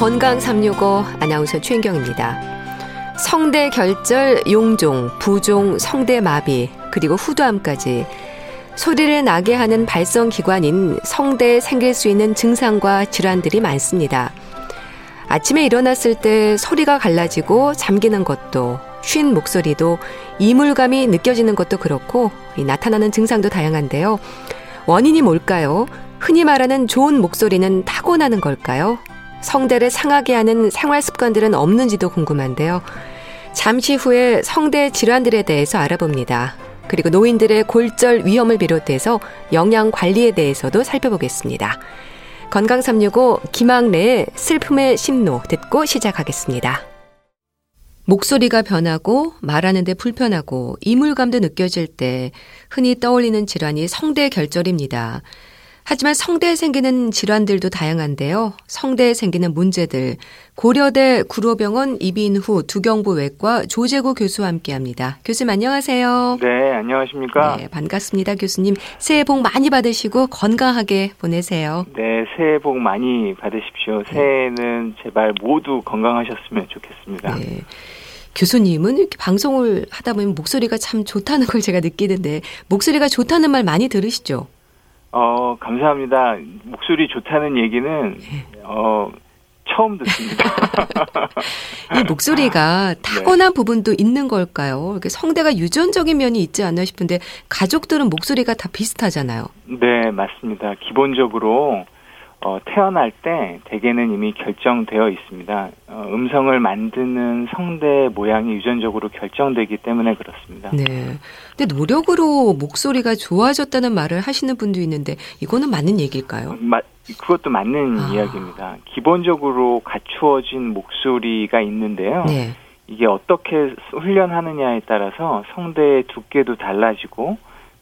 건강 365 아나운서 최인경입니다. 성대 결절, 용종, 부종, 성대 마비, 그리고 후두암까지 소리를 나게 하는 발성 기관인 성대에 생길 수 있는 증상과 질환들이 많습니다. 아침에 일어났을 때 소리가 갈라지고 잠기는 것도 쉰 목소리도 이물감이 느껴지는 것도 그렇고 나타나는 증상도 다양한데요. 원인이 뭘까요? 흔히 말하는 좋은 목소리는 타고나는 걸까요? 성대를 상하게 하는 생활 습관들은 없는지도 궁금한데요. 잠시 후에 성대 질환들에 대해서 알아봅니다. 그리고 노인들의 골절 위험을 비롯해서 영양 관리에 대해서도 살펴보겠습니다. 건강 365 김학래의 슬픔의 심노 듣고 시작하겠습니다. 목소리가 변하고 말하는데 불편하고 이물감도 느껴질 때 흔히 떠올리는 질환이 성대 결절입니다. 하지만 성대에 생기는 질환들도 다양한데요. 성대에 생기는 문제들 고려대 구로병원 이빈후 두경부 외과 조재구 교수와 함께합니다. 교수님 안녕하세요. 네, 안녕하십니까? 네, 반갑습니다, 교수님. 새해 복 많이 받으시고 건강하게 보내세요. 네, 새해 복 많이 받으십시오. 새해는 제발 모두 건강하셨으면 좋겠습니다. 네. 교수님은 이렇게 방송을 하다 보면 목소리가 참 좋다는 걸 제가 느끼는데 목소리가 좋다는 말 많이 들으시죠? 어, 감사합니다. 목소리 좋다는 얘기는, 어, 처음 듣습니다. 이 목소리가 네. 타고난 네. 부분도 있는 걸까요? 성대가 유전적인 면이 있지 않나 싶은데 가족들은 목소리가 다 비슷하잖아요. 네, 맞습니다. 기본적으로 어, 태어날 때 대개는 이미 결정되어 있습니다. 어, 음성을 만드는 성대 모양이 유전적으로 결정되기 때문에 그렇습니다. 네. 근데 노력으로 목소리가 좋아졌다는 말을 하시는 분도 있는데 이거는 맞는 얘기일까요? 마, 그것도 맞는 아. 이야기입니다. 기본적으로 갖추어진 목소리가 있는데요. 네. 이게 어떻게 훈련하느냐에 따라서 성대의 두께도 달라지고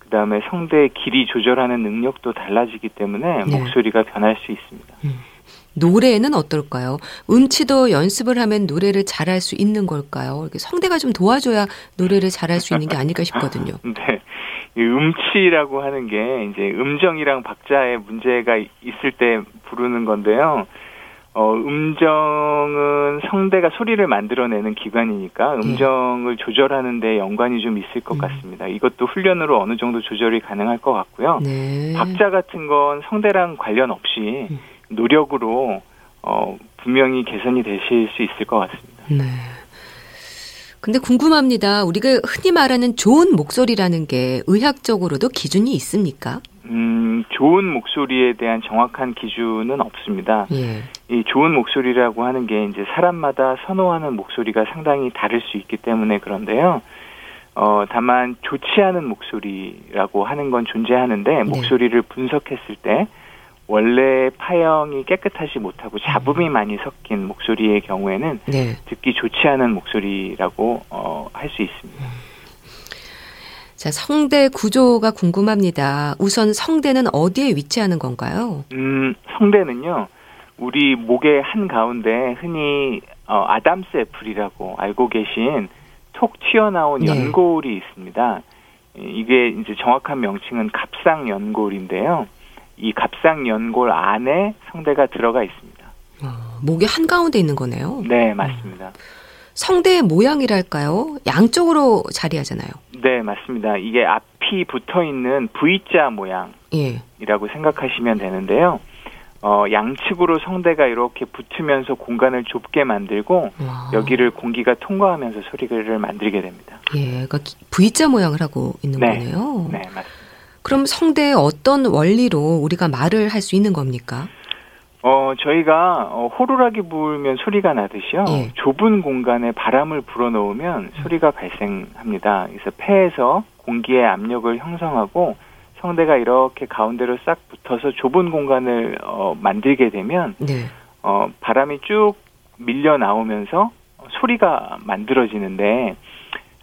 그다음에 성대의 길이 조절하는 능력도 달라지기 때문에 네. 목소리가 변할 수 있습니다. 음. 노래는 어떨까요? 음치도 연습을 하면 노래를 잘할 수 있는 걸까요? 성대가 좀 도와줘야 노래를 잘할 수 있는 게 아닐까 싶거든요. 네. 음치라고 하는 게 이제 음정이랑 박자의 문제가 있을 때 부르는 건데요. 어, 음정은 성대가 소리를 만들어내는 기관이니까 네. 음정을 네. 조절하는 데 연관이 좀 있을 것 음. 같습니다. 이것도 훈련으로 어느 정도 조절이 가능할 것 같고요. 네. 박자 같은 건 성대랑 관련 없이 음. 노력으로 어, 분명히 개선이 되실 수 있을 것 같습니다. 네. 근데 궁금합니다. 우리가 흔히 말하는 좋은 목소리라는 게 의학적으로도 기준이 있습니까? 음, 좋은 목소리에 대한 정확한 기준은 없습니다. 예. 이 좋은 목소리라고 하는 게 이제 사람마다 선호하는 목소리가 상당히 다를 수 있기 때문에 그런데요. 어, 다만 좋지 않은 목소리라고 하는 건 존재하는데 네. 목소리를 분석했을 때 원래 파형이 깨끗하지 못하고 잡음이 음. 많이 섞인 목소리의 경우에는 네. 듣기 좋지 않은 목소리라고 어, 할 수 있습니다. 음. 자, 성대 구조가 궁금합니다. 우선 성대는 어디에 위치하는 건가요? 음, 성대는요. 우리 목의 한 가운데 흔히 어, 아담스 애플이라고 알고 계신 톡 튀어나온 네. 연골이 있습니다. 이게 이제 정확한 명칭은 갑상 연골인데요. 이 갑상 연골 안에 성대가 들어가 있습니다. 어, 목의 한 가운데 있는 거네요. 네, 맞습니다. 음. 성대의 모양이랄까요? 양쪽으로 자리하잖아요. 네, 맞습니다. 이게 앞이 붙어 있는 V자 모양이라고 예. 생각하시면 되는데요. 어, 양측으로 성대가 이렇게 붙으면서 공간을 좁게 만들고 와. 여기를 공기가 통과하면서 소리를 만들게 됩니다. 예, 그러니까 V자 모양을 하고 있는 네. 거네요. 네, 맞습니다. 그럼 성대에 어떤 원리로 우리가 말을 할 수 있는 겁니까? 어, 저희가 어, 호루라기 불면 소리가 나듯이요. 예. 좁은 공간에 바람을 불어넣으면 소리가 발생합니다. 그래서 폐에서 공기의 압력을 형성하고 성대가 이렇게 가운데로 싹 붙어서 좁은 공간을 어, 만들게 되면 네. 어, 바람이 쭉 밀려 나오면서 소리가 만들어지는데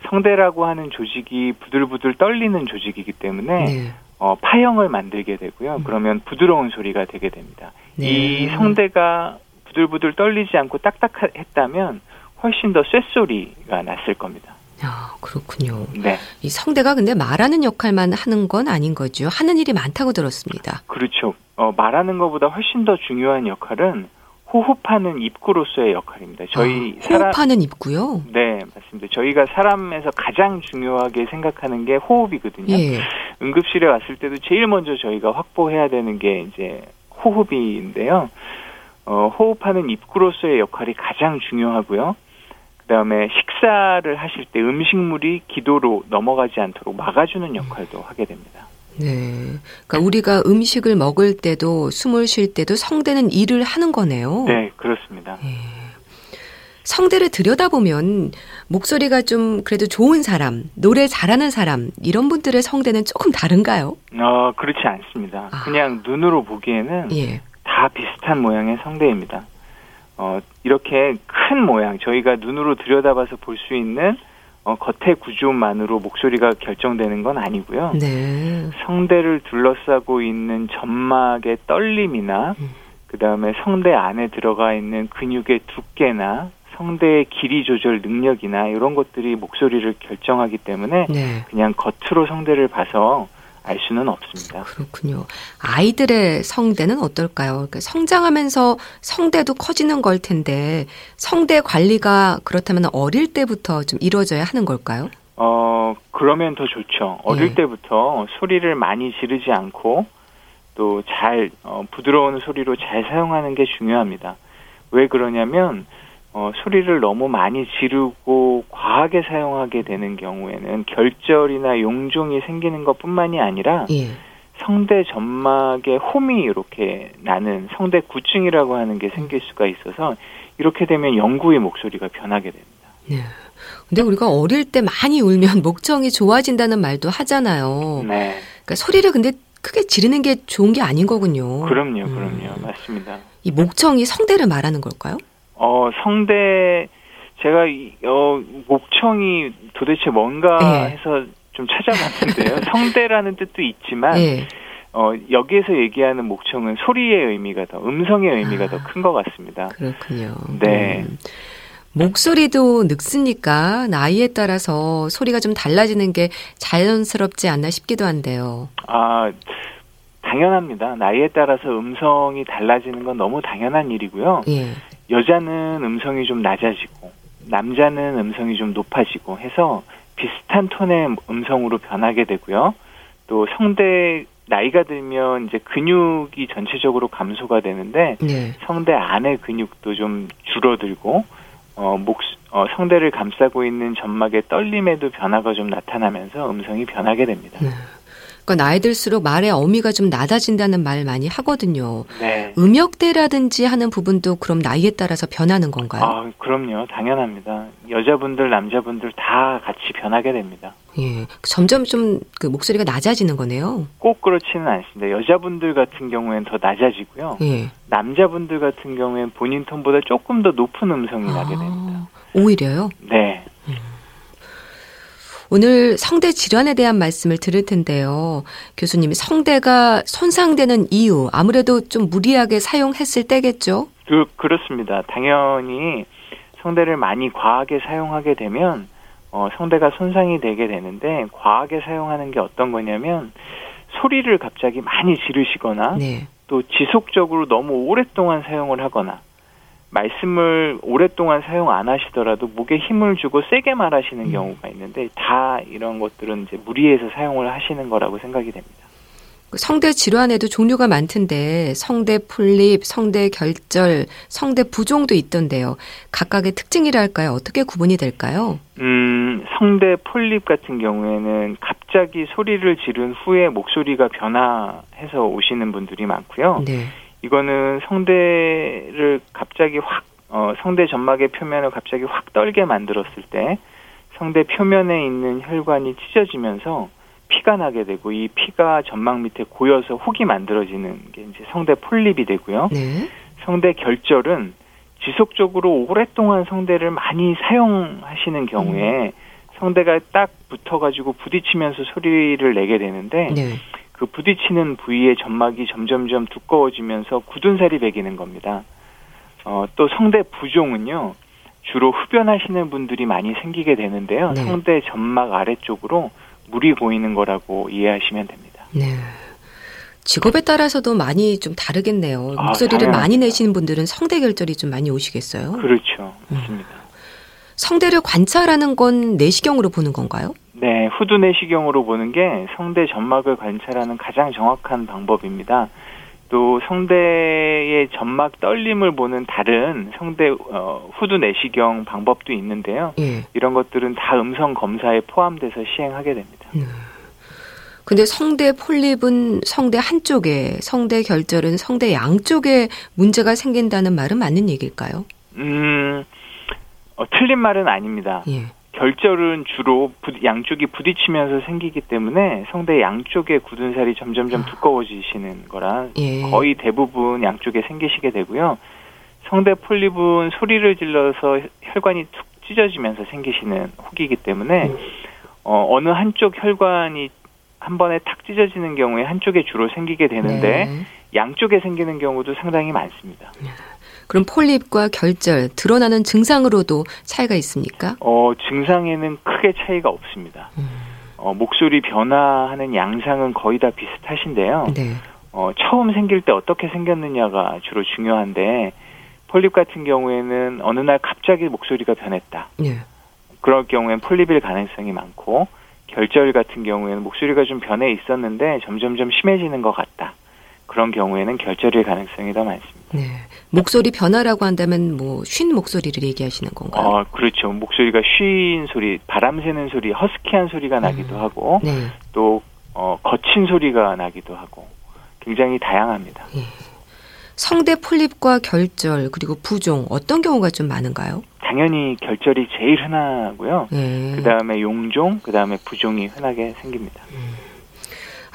성대라고 하는 조직이 부들부들 떨리는 조직이기 때문에 네. 어, 파형을 만들게 되고요. 음. 그러면 부드러운 소리가 되게 됩니다. 네. 이 성대가 부들부들 떨리지 않고 딱딱했다면 훨씬 더 쇳소리가 났을 겁니다. 아, 그렇군요. 네. 이 성대가 근데 말하는 역할만 하는 건 아닌 거죠. 하는 일이 많다고 들었습니다. 그렇죠. 어, 말하는 것보다 훨씬 더 중요한 역할은 호흡하는 입구로서의 역할입니다. 저희 아, 호흡하는 입구요? 네, 맞습니다. 저희가 사람에서 가장 중요하게 생각하는 게 호흡이거든요. 예. 응급실에 왔을 때도 제일 먼저 저희가 확보해야 되는 게 이제 호흡인데요. 어, 호흡하는 입구로서의 역할이 가장 중요하고요. 그다음에 식사를 하실 때 음식물이 기도로 넘어가지 않도록 막아주는 역할도 하게 됩니다. 네. 그러니까 우리가 음식을 먹을 때도 숨을 쉴 때도 성대는 일을 하는 거네요. 네, 그렇습니다. 네. 성대를 들여다보면 목소리가 좀 그래도 좋은 사람, 노래 잘하는 사람 이런 분들의 성대는 조금 다른가요? 어, 그렇지 않습니다. 아. 그냥 눈으로 보기에는 예. 다 비슷한 모양의 성대입니다. 어, 이렇게 큰 모양, 저희가 눈으로 들여다봐서 볼 수 있는 어, 겉의 구조만으로 목소리가 결정되는 건 아니고요. 네. 성대를 둘러싸고 있는 점막의 떨림이나 음. 그 다음에 성대 안에 들어가 있는 근육의 두께나 성대의 길이 조절 능력이나 이런 것들이 목소리를 결정하기 때문에 네. 그냥 겉으로 성대를 봐서 알 수는 없습니다. 그렇군요. 아이들의 성대는 어떨까요? 그러니까 성장하면서 성대도 커지는 걸 텐데 성대 관리가 그렇다면 어릴 때부터 좀 이루어져야 하는 걸까요? 어, 그러면 더 좋죠. 어릴 예. 때부터 소리를 많이 지르지 않고 또 잘, 어, 부드러운 소리로 잘 사용하는 게 중요합니다. 왜 그러냐면 어, 소리를 너무 많이 지르고 과하게 사용하게 되는 경우에는 결절이나 용종이 생기는 것뿐만이 아니라 예. 성대 점막에 홈이 이렇게 나는 성대 구충이라고 하는 게 생길 수가 있어서 이렇게 되면 영구의 목소리가 변하게 됩니다. 네. 근데 우리가 어릴 때 많이 울면 목청이 좋아진다는 말도 하잖아요. 네. 그러니까 소리를 근데 크게 지르는 게 좋은 게 아닌 거군요. 그럼요, 그럼요. 음. 맞습니다. 이 목청이 성대를 말하는 걸까요? 어, 성대, 제가, 어, 목청이 도대체 뭔가 네. 해서 좀 찾아봤는데요. 성대라는 뜻도 있지만, 네. 어, 여기에서 얘기하는 목청은 소리의 의미가 더, 음성의 의미가 아, 더큰 것 같습니다. 그렇군요. 네. 음. 목소리도 늙으니까 나이에 따라서 소리가 좀 달라지는 게 자연스럽지 않나 싶기도 한데요. 아, 당연합니다. 나이에 따라서 음성이 달라지는 건 너무 당연한 일이고요. 예. 여자는 음성이 좀 낮아지고 남자는 음성이 좀 높아지고 해서 비슷한 톤의 음성으로 변하게 되고요. 또 성대 나이가 들면 이제 근육이 전체적으로 감소가 되는데 네. 성대 안의 근육도 좀 줄어들고 어, 목, 어, 성대를 감싸고 있는 점막의 떨림에도 변화가 좀 나타나면서 음성이 변하게 됩니다. 네. 그러니까 나이 들수록 말의 어미가 좀 낮아진다는 말 많이 하거든요. 네. 음역대라든지 하는 부분도 그럼 나이에 따라서 변하는 건가요? 아, 그럼요. 당연합니다. 여자분들, 남자분들 다 같이 변하게 됩니다. 예. 점점 좀 그 목소리가 낮아지는 거네요. 꼭 그렇지는 않습니다. 여자분들 같은 경우에는 더 낮아지고요. 예. 남자분들 같은 경우에는 본인 톤보다 조금 더 높은 음성이 아, 나게 됩니다. 오히려요? 네. 음. 오늘 성대 질환에 대한 말씀을 들을 텐데요. 교수님, 성대가 손상되는 이유, 아무래도 좀 무리하게 사용했을 때겠죠? 그, 그렇습니다. 당연히 성대를 많이 과하게 사용하게 되면 어, 성대가 손상이 되게 되는데 과하게 사용하는 게 어떤 거냐면 소리를 갑자기 많이 지르시거나 네. 또 지속적으로 너무 오랫동안 사용을 하거나 말씀을 오랫동안 사용 안 하시더라도 목에 힘을 주고 세게 말하시는 음. 경우가 있는데 다 이런 것들은 이제 무리해서 사용을 하시는 거라고 생각이 됩니다. 그 성대 질환에도 종류가 많던데 성대 풀립, 성대 결절, 성대 부종도 있던데요. 각각의 특징이랄까요? 어떻게 구분이 될까요? 음, 성대 폴립 같은 경우에는 갑자기 소리를 지른 후에 목소리가 변화해서 오시는 분들이 많고요. 네. 이거는 성대를 갑자기 확 어, 성대 점막의 표면을 갑자기 확 떨게 만들었을 때 성대 표면에 있는 혈관이 찢어지면서 피가 나게 되고 이 피가 점막 밑에 고여서 혹이 만들어지는 게 이제 성대 폴립이 되고요. 네. 성대 결절은 지속적으로 오랫동안 성대를 많이 사용하시는 경우에 음. 성대가 딱 붙어가지고 부딪히면서 소리를 내게 되는데 네. 그 부딪히는 부위의 점막이 점점점 두꺼워지면서 굳은 살이 배기는 겁니다. 어, 또 성대 부종은요, 주로 흡연하시는 분들이 많이 생기게 되는데요. 네. 성대 점막 아래쪽으로 물이 보이는 거라고 이해하시면 됩니다. 네. 직업에 따라서도 많이 좀 다르겠네요. 아, 목소리를 많이 내시는 분들은 성대 결절이 좀 많이 오시겠어요? 그렇죠. 맞습니다. 음. 성대를 관찰하는 건 내시경으로 보는 건가요? 네, 후두 내시경으로 보는 게 성대 점막을 관찰하는 가장 정확한 방법입니다. 또 성대의 점막 떨림을 보는 다른 성대 어, 후두 내시경 방법도 있는데요. 예. 이런 것들은 다 음성 검사에 포함돼서 시행하게 됩니다. 음. 근데 성대 폴립은 성대 한쪽에, 성대 결절은 성대 양쪽에 문제가 생긴다는 말은 맞는 얘기일까요? 음, 어, 틀린 말은 아닙니다. 예. 결절은 주로 부, 양쪽이 부딪히면서 생기기 때문에 성대 양쪽에 굳은 살이 점점점 아. 두꺼워지시는 거라 예. 거의 대부분 양쪽에 생기시게 되고요. 성대 폴립은 소리를 질러서 혈관이 툭 찢어지면서 생기시는 혹이기 때문에 음. 어, 어느 한쪽 혈관이 한 번에 탁 찢어지는 경우에 한쪽에 주로 생기게 되는데 네. 양쪽에 생기는 경우도 상당히 많습니다. 그럼 폴립과 결절 드러나는 증상으로도 차이가 있습니까? 어, 증상에는 크게 차이가 없습니다. 음. 어, 목소리 변화하는 양상은 거의 다 비슷하신데요. 네. 어, 처음 생길 때 어떻게 생겼느냐가 주로 중요한데 폴립 같은 경우에는 어느 날 갑자기 목소리가 변했다. 네. 그럴 경우엔 폴립일 가능성이 많고 결절 같은 경우에는 목소리가 좀 변해 있었는데 점점점 심해지는 것 같다. 그런 경우에는 결절일 가능성이 더 많습니다. 네. 목소리 변화라고 한다면 뭐 쉰 목소리를 얘기하시는 건가요? 어, 그렇죠. 목소리가 쉰 소리, 바람 새는 소리, 허스키한 소리가 나기도 음. 하고 네. 또 어, 거친 소리가 나기도 하고 굉장히 다양합니다. 예. 성대 폴립과 결절 그리고 부종 어떤 경우가 좀 많은가요? 당연히 결절이 제일 흔하고요. 네. 그 다음에 용종, 그 다음에 부종이 흔하게 생깁니다. 음.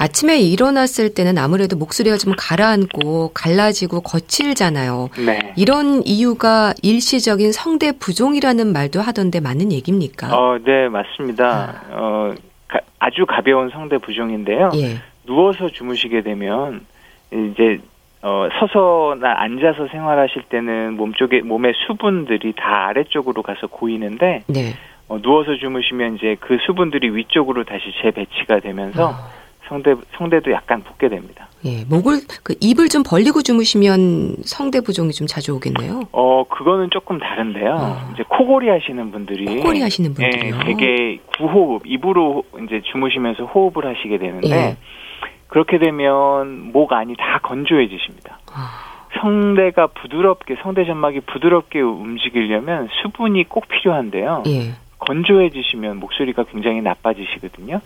아침에 일어났을 때는 아무래도 목소리가 좀 가라앉고 갈라지고 거칠잖아요. 네. 이런 이유가 일시적인 성대 부종이라는 말도 하던데 맞는 얘기입니까? 어, 네, 맞습니다. 아. 어, 가, 아주 가벼운 성대 부종인데요. 예. 누워서 주무시게 되면 이제 어, 서서나 앉아서 생활하실 때는 몸쪽에 몸의 수분들이 다 아래쪽으로 가서 고이는데 네. 어, 누워서 주무시면 이제 그 수분들이 위쪽으로 다시 재배치가 되면서 어. 성대 성대도 약간 붓게 됩니다. 예, 목을 그 입을 좀 벌리고 주무시면 성대 부종이 좀 자주 오겠네요. 어, 그거는 조금 다른데요. 어. 이제 코골이 하시는 분들이 코골이 하시는 분들이요. 예, 되게 구호흡 입으로 이제 주무시면서 호흡을 하시게 되는데 예. 그렇게 되면 목 안이 다 건조해지십니다. 아. 성대가 부드럽게 성대 점막이 부드럽게 움직이려면 수분이 꼭 필요한데요. 예. 건조해지시면 목소리가 굉장히 나빠지시거든요.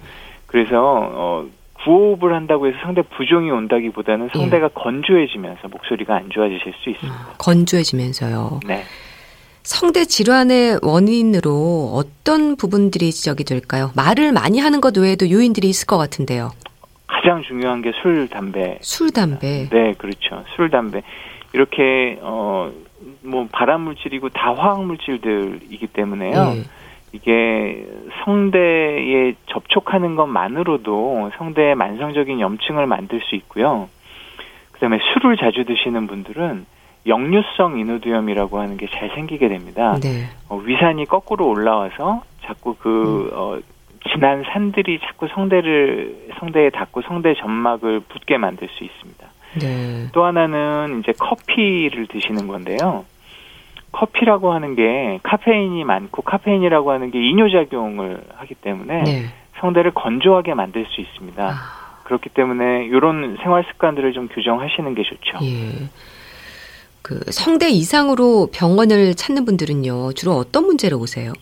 그래서 어 구호흡을 한다고 해서 성대 부종이 온다기보다는 성대가 예. 건조해지면서 목소리가 안 좋아지실 수 있습니다. 아, 건조해지면서요. 네. 성대 질환의 원인으로 어떤 부분들이 지적이 될까요? 말을 많이 하는 것 외에도 요인들이 있을 것 같은데요. 가장 중요한 게 술, 담배. 술, 담배. 네, 그렇죠. 술, 담배. 이렇게 어 뭐 발암 물질이고 다 화학 물질들이기 때문에요. 예. 이게 성대에 접촉하는 것만으로도 성대에 만성적인 염증을 만들 수 있고요. 그다음에 술을 자주 드시는 분들은 역류성 인후두염이라고 하는 게 잘 생기게 됩니다. 네. 어, 위산이 거꾸로 올라와서 자꾸 그 음. 어, 진한 산들이 자꾸 성대를 성대에 닿고 성대 점막을 붓게 만들 수 있습니다. 네. 또 하나는 이제 커피를 드시는 건데요. 커피라고 하는 게 카페인이 많고 카페인이라고 하는 게 이뇨작용을 하기 때문에 네. 성대를 건조하게 만들 수 있습니다. 아. 그렇기 때문에 이런 생활 습관들을 좀 교정하시는 게 좋죠. 예. 그 성대 이상으로 병원을 찾는 분들은요 주로 어떤 문제로 오세요?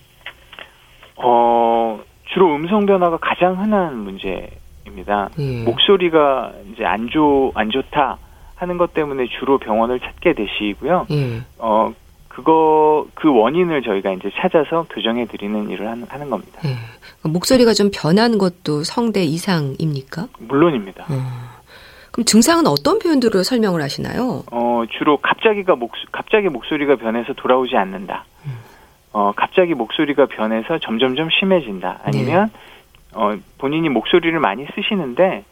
어 주로 음성 변화가 가장 흔한 문제입니다. 예. 목소리가 이제 안 좋, 안 좋다 하는 것 때문에 주로 병원을 찾게 되시고요. 예. 어, 그거, 그 원인을 저희가 이제 찾아서 교정해 드리는 일을 하는, 하는 겁니다. 예. 목소리가 좀 변한 것도 성대 이상입니까? 물론입니다. 음. 그럼 증상은 어떤 표현들로 설명을 하시나요? 어, 주로 갑자기가 목, 갑자기 목소리가 변해서 돌아오지 않는다. 음. 어, 갑자기 목소리가 변해서 점점점 심해진다. 아니면 네. 어, 본인이 목소리를 많이 쓰시는데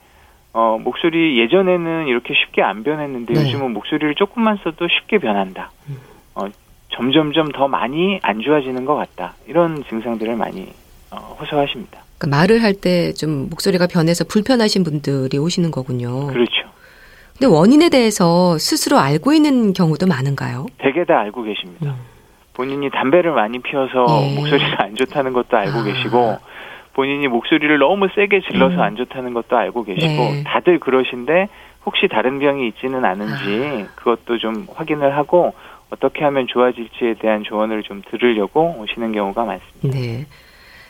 어, 목소리 예전에는 이렇게 쉽게 안 변했는데 네. 요즘은 목소리를 조금만 써도 쉽게 변한다. 음. 어, 점점점 더 많이 안 좋아지는 것 같다. 이런 증상들을 많이 어, 호소하십니다. 그러니까 말을 할 때 좀 목소리가 변해서 불편하신 분들이 오시는 거군요. 그렇죠. 근데 원인에 대해서 스스로 알고 있는 경우도 많은가요? 대개 다 알고 계십니다. 음. 본인이 담배를 많이 피워서 예. 목소리가 안 좋다는 것도 알고 아. 계시고 본인이 목소리를 너무 세게 질러서 음. 안 좋다는 것도 알고 계시고 네. 다들 그러신데 혹시 다른 병이 있지는 않은지 아. 그것도 좀 확인을 하고 어떻게 하면 좋아질지에 대한 조언을 좀 들으려고 오시는 경우가 많습니다. 네.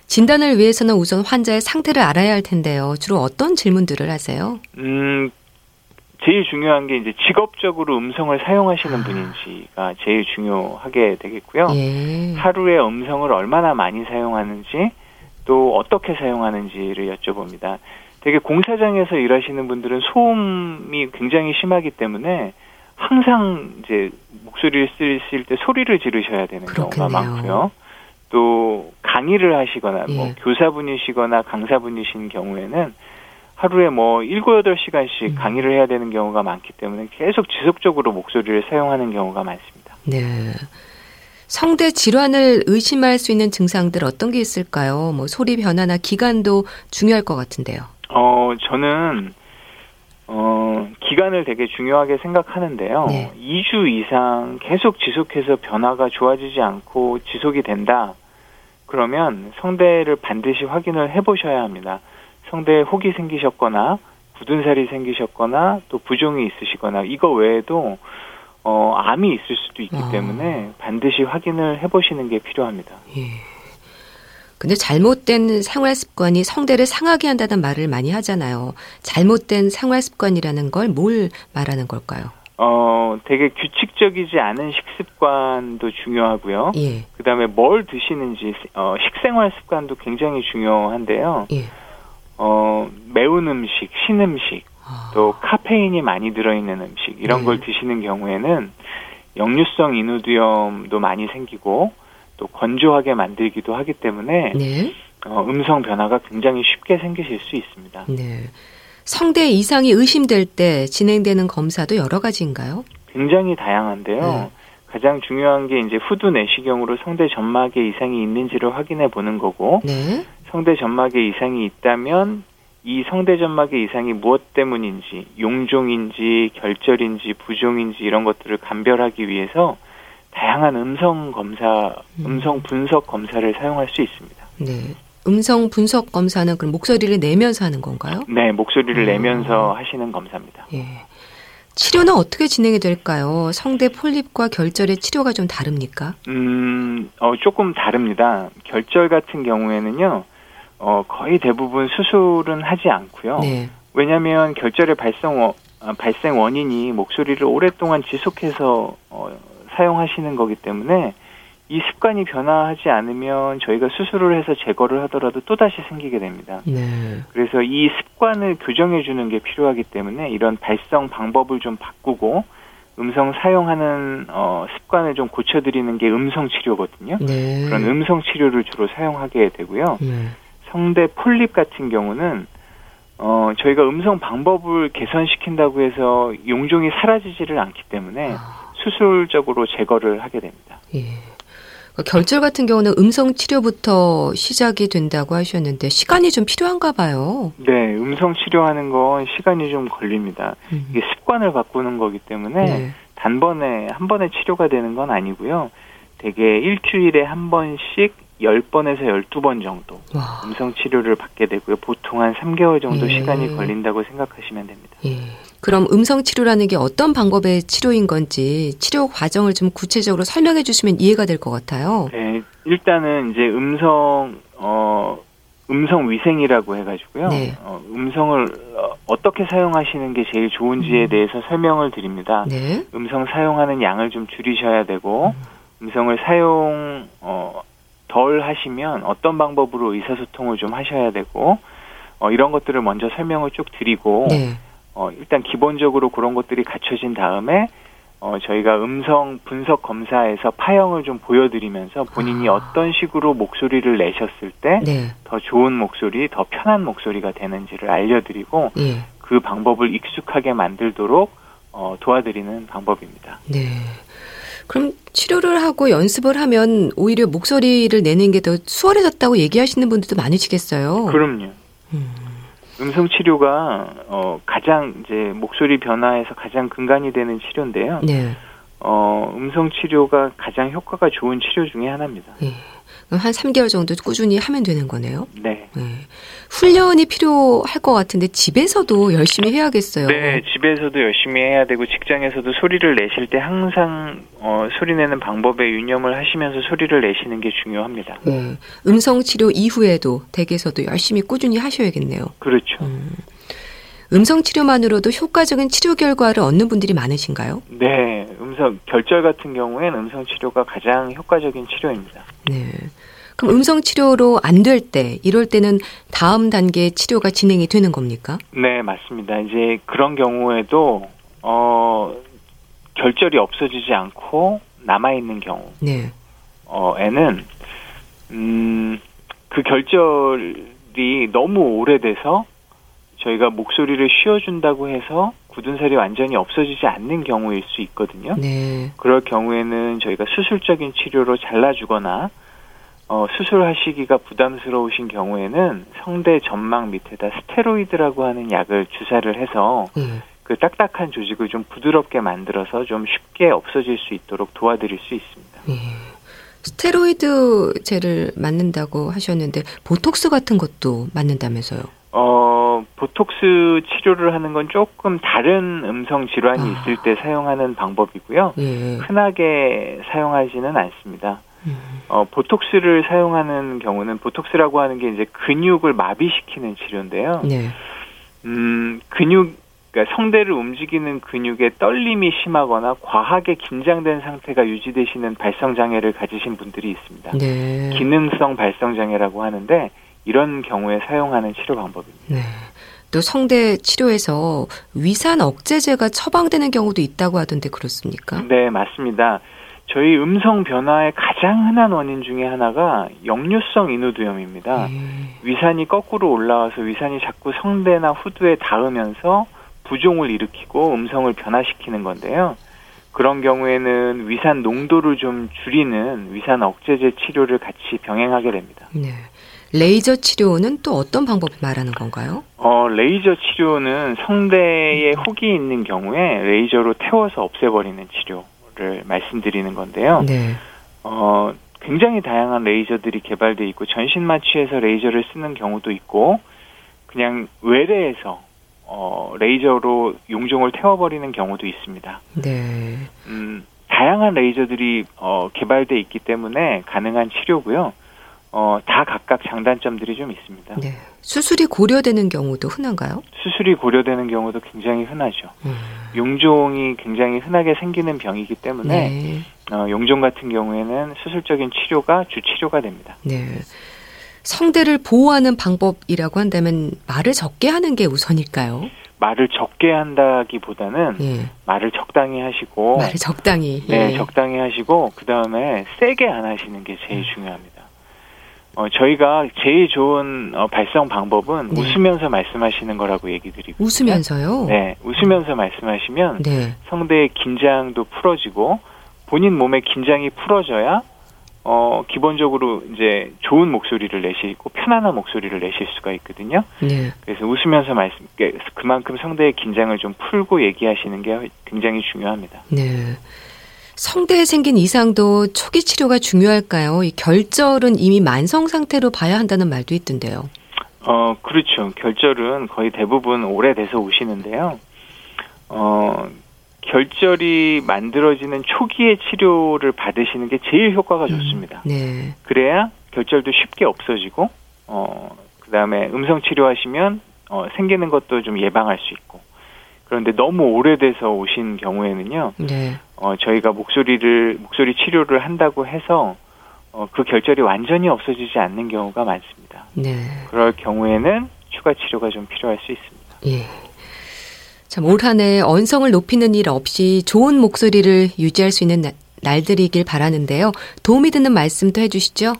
진단을 위해서는 우선 환자의 상태를 알아야 할 텐데요. 주로 어떤 질문들을 하세요? 음, 제일 중요한 게 이제 직업적으로 음성을 사용하시는 아. 분인지가 제일 중요하게 되겠고요. 예. 하루에 음성을 얼마나 많이 사용하는지 또 어떻게 사용하는지를 여쭤봅니다. 되게 공사장에서 일하시는 분들은 소음이 굉장히 심하기 때문에 항상 이제 목소리를 쓰실 때 소리를 지르셔야 되는 그렇겠네요. 경우가 많고요. 또 강의를 하시거나 뭐 예. 뭐 교사분이시거나 강사분이신 경우에는 하루에 뭐 7, 8시간씩 음. 강의를 해야 되는 경우가 많기 때문에 계속 지속적으로 목소리를 사용하는 경우가 많습니다. 네. 성대 질환을 의심할 수 있는 증상들 어떤 게 있을까요? 뭐 소리 변화나 기간도 중요할 것 같은데요. 어, 저는 어, 기간을 되게 중요하게 생각하는데요. 네. 2주 이상 계속 지속해서 변화가 좋아지지 않고 지속이 된다. 그러면 성대를 반드시 확인을 해 보셔야 합니다. 성대에 혹이 생기셨거나 굳은 살이 생기셨거나 또 부종이 있으시거나 이거 외에도 어, 암이 있을 수도 있기 아. 때문에 반드시 확인을 해보시는 게 필요합니다. 예. 근데 잘못된 생활 습관이 성대를 상하게 한다는 말을 많이 하잖아요. 잘못된 생활 습관이라는 걸 뭘 말하는 걸까요? 어, 되게 규칙적이지 않은 식습관도 중요하고요. 예. 그 다음에 뭘 드시는지, 어, 식생활 습관도 굉장히 중요한데요. 예. 어, 매운 음식, 신 음식, 아. 또 카페인이 많이 들어있는 음식, 이런 네. 걸 드시는 경우에는 역류성 인후두염도 많이 생기고 또 건조하게 만들기도 하기 때문에 네. 어, 음성 변화가 굉장히 쉽게 생기실 수 있습니다. 네. 성대 이상이 의심될 때 진행되는 검사도 여러 가지인가요? 굉장히 다양한데요. 네. 가장 중요한 게 이제 후두 내시경으로 성대 점막에 이상이 있는지를 확인해 보는 거고 네. 성대 점막에 이상이 있다면 이 성대 점막의 이상이 무엇 때문인지 용종인지 결절인지 부종인지 이런 것들을 감별하기 위해서 다양한 음성 검사, 음. 음성 분석 검사를 사용할 수 있습니다. 네. 음성 분석 검사는 그럼 목소리를 내면서 하는 건가요? 네, 목소리를 음. 내면서 하시는 검사입니다. 예. 치료는 어떻게 진행이 될까요? 성대 폴립과 결절의 치료가 좀 다릅니까? 음, 어, 조금 다릅니다. 결절 같은 경우에는요, 어, 거의 대부분 수술은 하지 않고요. 네. 왜냐하면 결절의 발생, 어, 발생 원인이 목소리를 오랫동안 지속해서 어, 사용하시는 거기 때문에 이 습관이 변화하지 않으면 저희가 수술을 해서 제거를 하더라도 또다시 생기게 됩니다. 네. 그래서 이 습관을 교정해 주는 게 필요하기 때문에 이런 발성 방법을 좀 바꾸고 음성 사용하는 어, 습관을 좀 고쳐드리는 게 음성 치료거든요. 네. 그런 음성 치료를 주로 사용하게 되고요. 네. 성대 폴립 같은 경우는 어, 저희가 음성 방법을 개선시킨다고 해서 용종이 사라지지를 않기 때문에 아. 수술적으로 제거를 하게 됩니다. 예. 그러니까 결절 같은 경우는 음성 치료부터 시작이 된다고 하셨는데 시간이 좀 필요한가 봐요. 네, 음성 치료하는 건 시간이 좀 걸립니다. 음. 이게 습관을 바꾸는 거기 때문에 네. 단번에 한 번에 치료가 되는 건 아니고요. 대개 일주일에 한 번씩 10번에서 12번 정도 와. 음성 치료를 받게 되고요. 보통 한 3개월 정도 예. 시간이 걸린다고 생각하시면 됩니다. 예. 그럼 음성 치료라는 게 어떤 방법의 치료인 건지 치료 과정을 좀 구체적으로 설명해 주시면 이해가 될 것 같아요. 네. 일단은 이제 음성 어 음성 위생이라고 해가지고요. 네. 어, 음성을 어, 어떻게 사용하시는 게 제일 좋은지에 음. 대해서 설명을 드립니다. 네. 음성 사용하는 양을 좀 줄이셔야 되고 음. 음성을 사용 어, 덜 하시면 어떤 방법으로 의사소통을 좀 하셔야 되고 어, 이런 것들을 먼저 설명을 쭉 드리고 네. 어, 일단 기본적으로 그런 것들이 갖춰진 다음에 어, 저희가 음성 분석 검사에서 파형을 좀 보여드리면서 본인이 아. 어떤 식으로 목소리를 내셨을 때더 네. 좋은 목소리, 더 편한 목소리가 되는지를 알려드리고 네. 그 방법을 익숙하게 만들도록 어, 도와드리는 방법입니다. 네. 그럼 치료를 하고 연습을 하면 오히려 목소리를 내는 게 더 수월해졌다고 얘기하시는 분들도 많으시겠어요. 그럼요. 음. 음성 치료가 어 가장 이제 목소리 변화에서 가장 근간이 되는 치료인데요. 네. 어 음성 치료가 가장 효과가 좋은 치료 중에 하나입니다. 네. 한 3개월 정도 꾸준히 하면 되는 거네요. 네. 네. 훈련이 필요할 것 같은데 집에서도 열심히 해야겠어요. 네, 집에서도 열심히 해야 되고 직장에서도 소리를 내실 때 항상 어, 소리 내는 방법에 유념을 하시면서 소리를 내시는 게 중요합니다. 네. 음성 치료 이후에도 댁에서도 열심히 꾸준히 하셔야겠네요. 그렇죠. 음. 음성 치료만으로도 효과적인 치료 결과를 얻는 분들이 많으신가요? 네, 음성 결절 같은 경우엔 음성 치료가 가장 효과적인 치료입니다. 네. 그럼 음성 치료로 안 될 때, 이럴 때는 다음 단계 치료가 진행이 되는 겁니까? 네, 맞습니다. 이제 그런 경우에도 어 결절이 없어지지 않고 남아 있는 경우, 네. 어에는 음그 결절이 너무 오래돼서 저희가 목소리를 쉬어준다고 해서 굳은 살이 완전히 없어지지 않는 경우일 수 있거든요. 네. 그럴 경우에는 저희가 수술적인 치료로 잘라주거나 어, 수술하시기가 부담스러우신 경우에는 성대 점막 밑에다 스테로이드라고 하는 약을 주사를 해서 네. 그 딱딱한 조직을 좀 부드럽게 만들어서 좀 쉽게 없어질 수 있도록 도와드릴 수 있습니다. 네. 스테로이드제를 맞는다고 하셨는데 보톡스 같은 것도 맞는다면서요? 어, 보톡스 치료를 하는 건 조금 다른 음성 질환이 아. 있을 때 사용하는 방법이고요. 예. 흔하게 사용하지는 않습니다. 음. 어, 보톡스를 사용하는 경우는 보톡스라고 하는 게 이제 근육을 마비시키는 치료인데요. 네. 음, 근육 그러니까 성대를 움직이는 근육에 떨림이 심하거나 과하게 긴장된 상태가 유지되시는 발성 장애를 가지신 분들이 있습니다. 네. 기능성 발성 장애라고 하는데 이런 경우에 사용하는 치료 방법입니다. 네. 또 성대 치료에서 위산 억제제가 처방되는 경우도 있다고 하던데 그렇습니까? 네, 맞습니다. 저희 음성 변화의 가장 흔한 원인 중에 하나가 역류성 인후두염입니다. 네. 위산이 거꾸로 올라와서 위산이 자꾸 성대나 후두에 닿으면서 부종을 일으키고 음성을 변화시키는 건데요. 그런 경우에는 위산 농도를 좀 줄이는 위산 억제제 치료를 같이 병행하게 됩니다. 네. 레이저 치료는 또 어떤 방법을 말하는 건가요? 어, 레이저 치료는 성대에 혹이 있는 경우에 레이저로 태워서 없애버리는 치료를 말씀드리는 건데요. 네. 어, 굉장히 다양한 레이저들이 개발돼 있고 전신 마취에서 레이저를 쓰는 경우도 있고 그냥 외래에서 어, 레이저로 용종을 태워버리는 경우도 있습니다. 네. 음, 다양한 레이저들이 어, 개발돼 있기 때문에 가능한 치료고요. 어, 다 각각 장단점들이 좀 있습니다. 네. 수술이 고려되는 경우도 흔한가요? 수술이 고려되는 경우도 굉장히 흔하죠. 음. 용종이 굉장히 흔하게 생기는 병이기 때문에 네. 어, 용종 같은 경우에는 수술적인 치료가 주 치료가 됩니다. 네. 성대를 보호하는 방법이라고 한다면 말을 적게 하는 게 우선일까요? 말을 적게 한다기보다는 예. 말을 적당히 하시고 말을 적당히 네 예. 적당히 하시고 그 다음에 세게 안 하시는 게 제일 음. 중요합니다. 어, 저희가 제일 좋은 어, 발성 방법은 네. 웃으면서 말씀하시는 거라고 얘기 드리고. 웃으면서요? 네. 웃으면서 말씀하시면 네. 성대의 긴장도 풀어지고 본인 몸의 긴장이 풀어져야 어, 기본적으로 이제 좋은 목소리를 내시고 편안한 목소리를 내실 수가 있거든요. 네. 그래서 웃으면서 말씀, 그만큼 성대의 긴장을 좀 풀고 얘기하시는 게 굉장히 중요합니다. 네. 성대에 생긴 이상도 초기 치료가 중요할까요? 이 결절은 이미 만성 상태로 봐야 한다는 말도 있던데요. 어, 그렇죠. 결절은 거의 대부분 오래돼서 오시는데요. 어, 결절이 만들어지는 초기의 치료를 받으시는 게 제일 효과가 음, 좋습니다. 네. 그래야 결절도 쉽게 없어지고, 어, 그 다음에 음성 치료하시면, 어, 생기는 것도 좀 예방할 수 있고, 그런데 너무 오래돼서 오신 경우에는요. 네. 어, 저희가 목소리를 목소리 치료를 한다고 해서 어, 그 결절이 완전히 없어지지 않는 경우가 많습니다. 네. 그럴 경우에는 추가 치료가 좀 필요할 수 있습니다. 예. 참, 올 한 해 언성을 높이는 일 없이 좋은 목소리를 유지할 수 있는 날들이길 바라는데요. 도움이 되는 말씀도 해주시죠.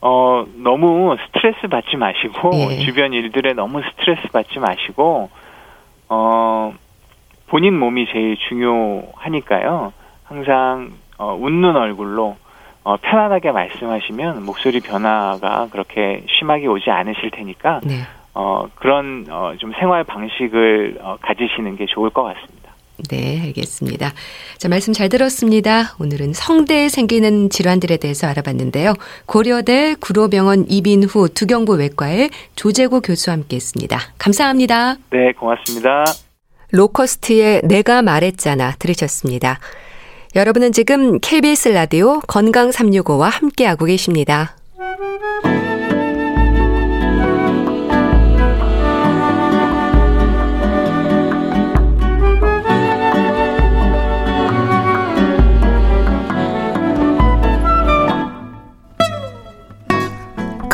어, 너무 스트레스 받지 마시고, 예. 주변 일들에 너무 스트레스 받지 마시고, 어, 본인 몸이 제일 중요하니까요. 항상 어, 웃는 얼굴로 어, 편안하게 말씀하시면 목소리 변화가 그렇게 심하게 오지 않으실 테니까 네. 어, 그런 어, 좀 생활 방식을 어, 가지시는 게 좋을 것 같습니다. 네, 알겠습니다. 자, 말씀 잘 들었습니다. 오늘은 성대에 생기는 질환들에 대해서 알아봤는데요. 고려대 구로병원 이빈후 두경부 외과의 조재구 교수와 함께 했습니다. 감사합니다. 네, 고맙습니다. 로커스트의 내가 말했잖아 들으셨습니다. 여러분은 지금 KBS 라디오 건강 365와 함께하고 계십니다.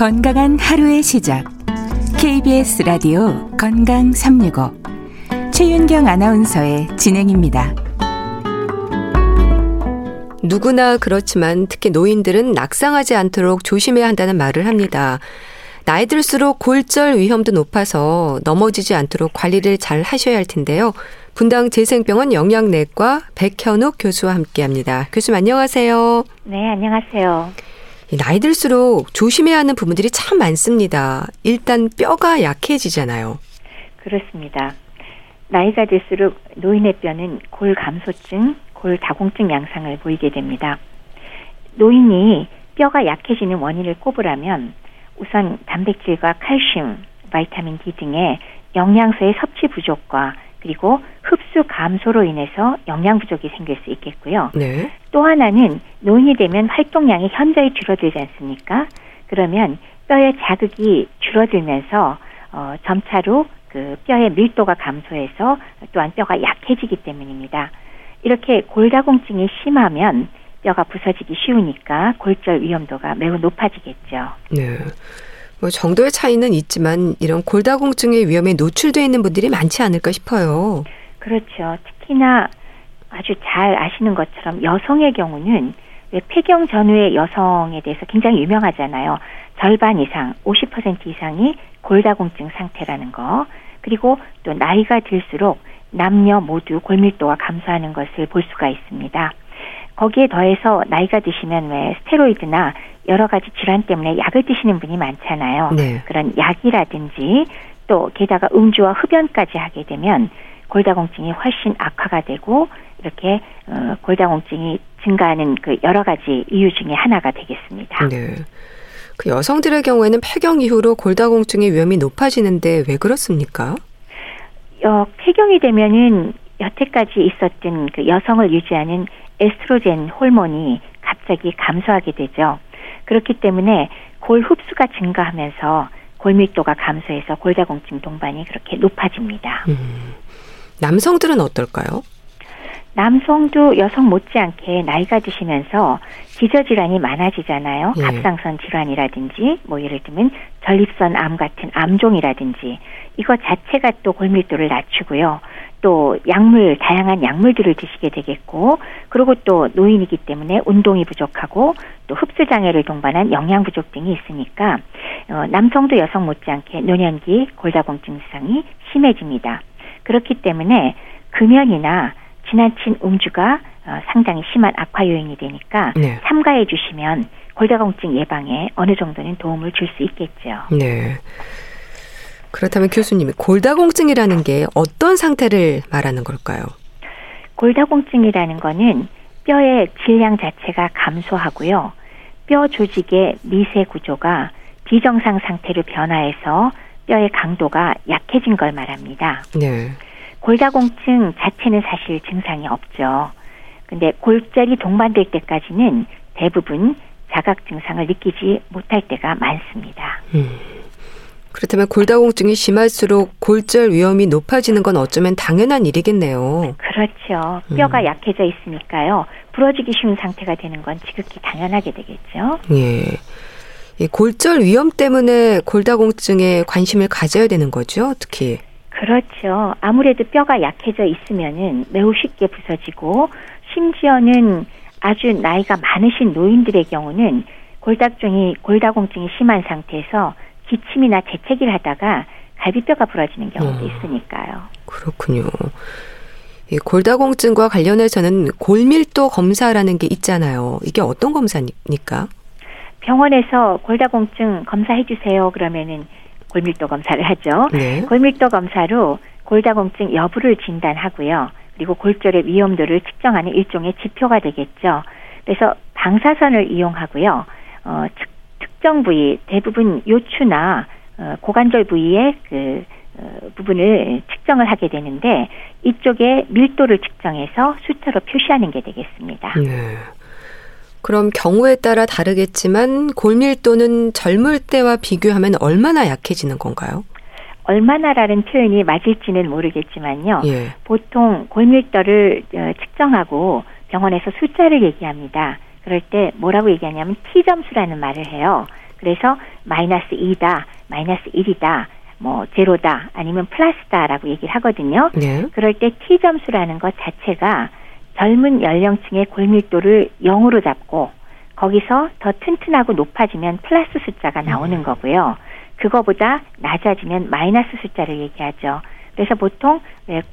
건강한 하루의 시작. KBS 라디오 건강 365. 최윤경 아나운서의 진행입니다. 누구나 그렇지만 특히 노인들은 낙상하지 않도록 조심해야 한다는 말을 합니다. 나이 들수록 골절 위험도 높아서 넘어지지 않도록 관리를 잘 하셔야 할 텐데요. 분당 재생병원 영양내과 백현욱 교수와 함께 합니다. 교수님 안녕하세요. 네, 안녕하세요. 나이 들수록 조심해야 하는 부분들이 참 많습니다. 일단 뼈가 약해지잖아요. 그렇습니다. 나이가 들수록 노인의 뼈는 골 감소증, 골 다공증 양상을 보이게 됩니다. 노인이 뼈가 약해지는 원인을 꼽으라면 우선 단백질과 칼슘, 바이타민 D 등의 영양소의 섭취 부족과 그리고 흡수 감소로 인해서 영양 부족이 생길 수 있겠고요. 네. 또 하나는 노인이 되면 활동량이 현저히 줄어들지 않습니까? 그러면 뼈의 자극이 줄어들면서 어, 점차로 그 뼈의 밀도가 감소해서 또한 뼈가 약해지기 때문입니다. 이렇게 골다공증이 심하면 뼈가 부서지기 쉬우니까 골절 위험도가 매우 높아지겠죠. 네. 뭐 정도의 차이는 있지만 이런 골다공증의 위험에 노출되어 있는 분들이 많지 않을까 싶어요. 그렇죠. 특히나 아주 잘 아시는 것처럼 여성의 경우는 왜 폐경 전후의 여성에 대해서 굉장히 유명하잖아요. 절반 이상, 50% 이상이 골다공증 상태라는 거. 그리고 또 나이가 들수록 남녀 모두 골밀도가 감소하는 것을 볼 수가 있습니다. 거기에 더해서 나이가 드시면 왜 스테로이드나 여러 가지 질환 때문에 약을 드시는 분이 많잖아요. 네. 그런 약이라든지 또 게다가 음주와 흡연까지 하게 되면 골다공증이 훨씬 악화가 되고 이렇게 어, 골다공증이 증가하는 그 여러 가지 이유 중에 하나가 되겠습니다. 네. 그 여성들의 경우에는 폐경 이후로 골다공증의 위험이 높아지는데 왜 그렇습니까? 어, 폐경이 되면은 여태까지 있었던 그 여성을 유지하는 에스트로겐 호르몬이 갑자기 감소하게 되죠. 그렇기 때문에 골 흡수가 증가하면서 골밀도가 감소해서 골다공증 동반이 그렇게 높아집니다. 음, 남성들은 어떨까요? 남성도 여성 못지않게 나이가 드시면서 기저질환이 많아지잖아요. 예. 갑상선 질환이라든지 뭐 예를 들면 전립선 암 같은 암종이라든지 이거 자체가 또 골밀도를 낮추고요. 또 약물 다양한 약물들을 드시게 되겠고 그리고 또 노인이기 때문에 운동이 부족하고 또 흡수 장애를 동반한 영양 부족 등이 있으니까 어, 남성도 여성 못지않게 노년기 골다공증 증상이 심해집니다. 그렇기 때문에 금연이나 지나친 음주가 어, 상당히 심한 악화 요인이 되니까 네. 삼가해 주시면 골다공증 예방에 어느 정도는 도움을 줄 수 있겠죠. 네. 그렇다면 교수님, 골다공증이라는 게 어떤 상태를 말하는 걸까요? 골다공증이라는 거는 뼈의 질량 자체가 감소하고요. 뼈 조직의 미세 구조가 비정상 상태로 변화해서 뼈의 강도가 약해진 걸 말합니다. 네. 골다공증 자체는 사실 증상이 없죠. 근데 골절이 동반될 때까지는 대부분 자각 증상을 느끼지 못할 때가 많습니다. 음. 그렇다면 골다공증이 심할수록 골절 위험이 높아지는 건 어쩌면 당연한 일이겠네요. 그렇죠. 뼈가 음. 약해져 있으니까요. 부러지기 쉬운 상태가 되는 건 지극히 당연하게 되겠죠. 예. 이 골절 위험 때문에 골다공증에 관심을 가져야 되는 거죠, 특히. 그렇죠. 아무래도 뼈가 약해져 있으면은 매우 쉽게 부서지고 심지어는 아주 나이가 많으신 노인들의 경우는 골다공증이 골다공증이 심한 상태에서 기침이나 재채기를 하다가 갈비뼈가 부러지는 경우도 어, 있으니까요. 그렇군요. 이 골다공증과 관련해서는 골밀도 검사라는 게 있잖아요. 이게 어떤 검사입니까? 병원에서 골다공증 검사해 주세요. 그러면은 골밀도 검사를 하죠. 네. 골밀도 검사로 골다공증 여부를 진단하고요. 그리고 골절의 위험도를 측정하는 일종의 지표가 되겠죠. 그래서 방사선을 이용하고요. 어, 특정 부위, 대부분 요추나 어, 고관절 부위의 그 어, 부분을 측정을 하게 되는데 이쪽에 밀도를 측정해서 숫자로 표시하는 게 되겠습니다. 네. 그럼 경우에 따라 다르겠지만 골밀도는 젊을 때와 비교하면 얼마나 약해지는 건가요? 얼마나라는 표현이 맞을지는 모르겠지만요. 예. 보통 골밀도를 어, 측정하고 병원에서 숫자를 얘기합니다. 그럴 때 뭐라고 얘기하냐면 T점수라는 말을 해요. 그래서 마이너스 2다, 마이너스 1이다, 뭐 제로다, 아니면 플러스다라고 얘기를 하거든요. 네. 그럴 때 T점수라는 것 자체가 젊은 연령층의 골밀도를 0으로 잡고 거기서 더 튼튼하고 높아지면 플러스 숫자가 나오는 거고요. 그거보다 낮아지면 마이너스 숫자를 얘기하죠. 그래서 보통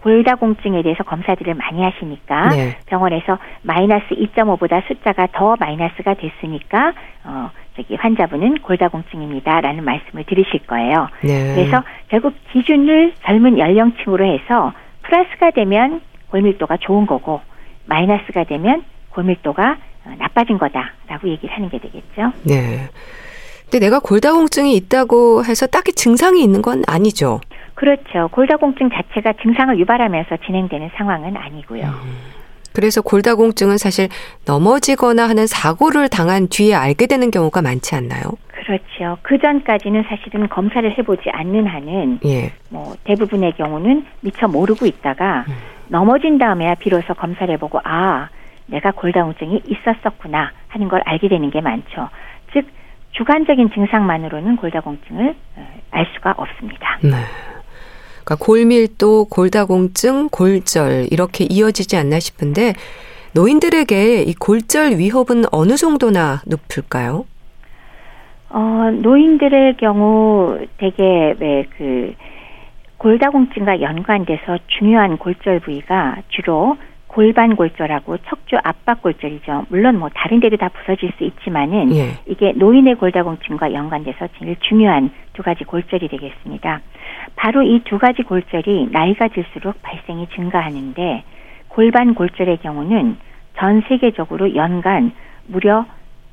골다공증에 대해서 검사들을 많이 하시니까 네. 병원에서 마이너스 2.5보다 숫자가 더 마이너스가 됐으니까 어 저기 환자분은 골다공증입니다라는 말씀을 들으실 거예요. 네. 그래서 결국 기준을 젊은 연령층으로 해서 플러스가 되면 골밀도가 좋은 거고 마이너스가 되면 골밀도가 어, 나빠진 거다라고 얘기를 하는 게 되겠죠. 네. 근데 내가 골다공증이 있다고 해서 딱히 증상이 있는 건 아니죠. 그렇죠. 골다공증 자체가 증상을 유발하면서 진행되는 상황은 아니고요. 음. 그래서 골다공증은 사실 넘어지거나 하는 사고를 당한 뒤에 알게 되는 경우가 많지 않나요? 그렇죠. 그 전까지는 사실은 검사를 해보지 않는 한은 예. 뭐 대부분의 경우는 미처 모르고 있다가 음. 넘어진 다음에야 비로소 검사를 해보고 아 내가 골다공증이 있었었구나 하는 걸 알게 되는 게 많죠. 즉 주관적인 증상만으로는 골다공증을 어, 알 수가 없습니다. 네. 그러니까 골밀도, 골다공증, 골절 이렇게 이어지지 않나 싶은데 노인들에게 이 골절 위협은 어느 정도나 높을까요? 어, 노인들의 경우 되게 왜그 골다공증과 연관돼서 중요한 골절 부위가 주로 골반 골절하고 척추 압박 골절이죠. 물론 뭐 다른 데도 다 부서질 수 있지만은 예. 이게 노인의 골다공증과 연관돼서 제일 중요한 두 가지 골절이 되겠습니다. 바로 이 두 가지 골절이 나이가 들수록 발생이 증가하는데 골반 골절의 경우는 전 세계적으로 연간 무려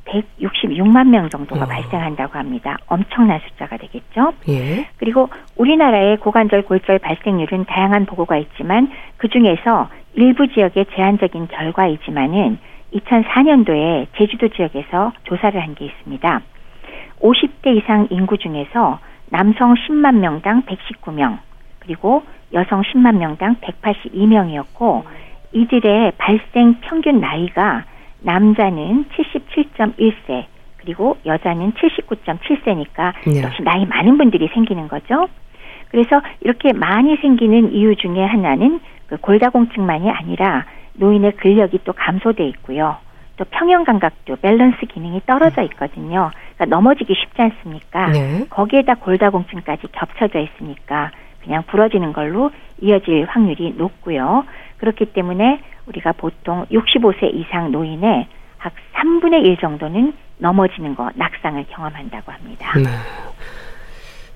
166만 명 정도가 어. 발생한다고 합니다. 엄청난 숫자가 되겠죠. 예. 그리고 우리나라의 고관절 골절 발생률은 다양한 보고가 있지만 그 중에서 일부 지역의 제한적인 결과이지만은 2004년도에 제주도 지역에서 조사를 한 게 있습니다. 50대 이상 인구 중에서 남성 10만 명당 119명, 그리고 여성 10만 명당 182명이었고 이들의 발생 평균 나이가 남자는 77.1세, 그리고 여자는 79.7세니까 네. 역시 나이 많은 분들이 생기는 거죠. 그래서 이렇게 많이 생기는 이유 중에 하나는 그 골다공증만이 아니라 노인의 근력이 또 감소돼 있고요. 또 평형 감각도 밸런스 기능이 떨어져 있거든요. 그러니까 넘어지기 쉽지 않습니까? 네. 거기에다 골다공증까지 겹쳐져 있으니까 그냥 부러지는 걸로 이어질 확률이 높고요. 그렇기 때문에 우리가 보통 65세 이상 노인의 약 3분의 1 정도는 넘어지는 거, 낙상을 경험한다고 합니다. 네.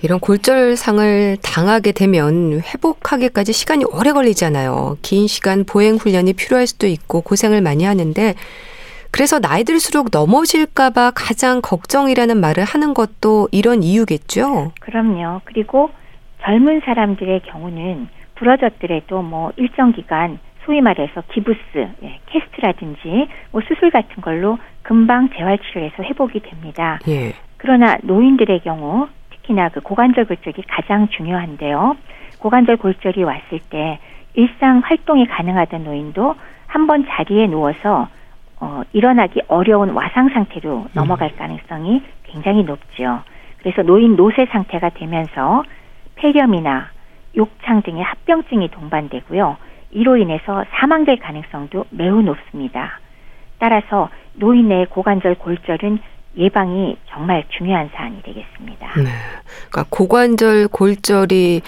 이런 골절상을 당하게 되면 회복하기까지 시간이 오래 걸리잖아요. 긴 시간 보행 훈련이 필요할 수도 있고 고생을 많이 하는데 그래서 나이 들수록 넘어질까봐 가장 걱정이라는 말을 하는 것도 이런 이유겠죠. 그럼요. 그리고 젊은 사람들의 경우는 부러졌더라도 뭐 일정 기간 소위 말해서 기부스, 예, 캐스트라든지 뭐 수술 같은 걸로 금방 재활 치료해서 회복이 됩니다. 예. 그러나 노인들의 경우 특히나 그 고관절 골절이 가장 중요한데요. 고관절 골절이 왔을 때 일상 활동이 가능하던 노인도 한 번 자리에 누워서 어, 일어나기 어려운 와상 상태로 넘어갈 가능성이 굉장히 높죠. 그래서 노인 노쇠 상태가 되면서 폐렴이나 욕창 등의 합병증이 동반되고요. 이로 인해서 사망될 가능성도 매우 높습니다. 따라서 노인의 고관절 골절은 예방이 정말 중요한 사안이 되겠습니다. 네. 그러니까 고관절 골절이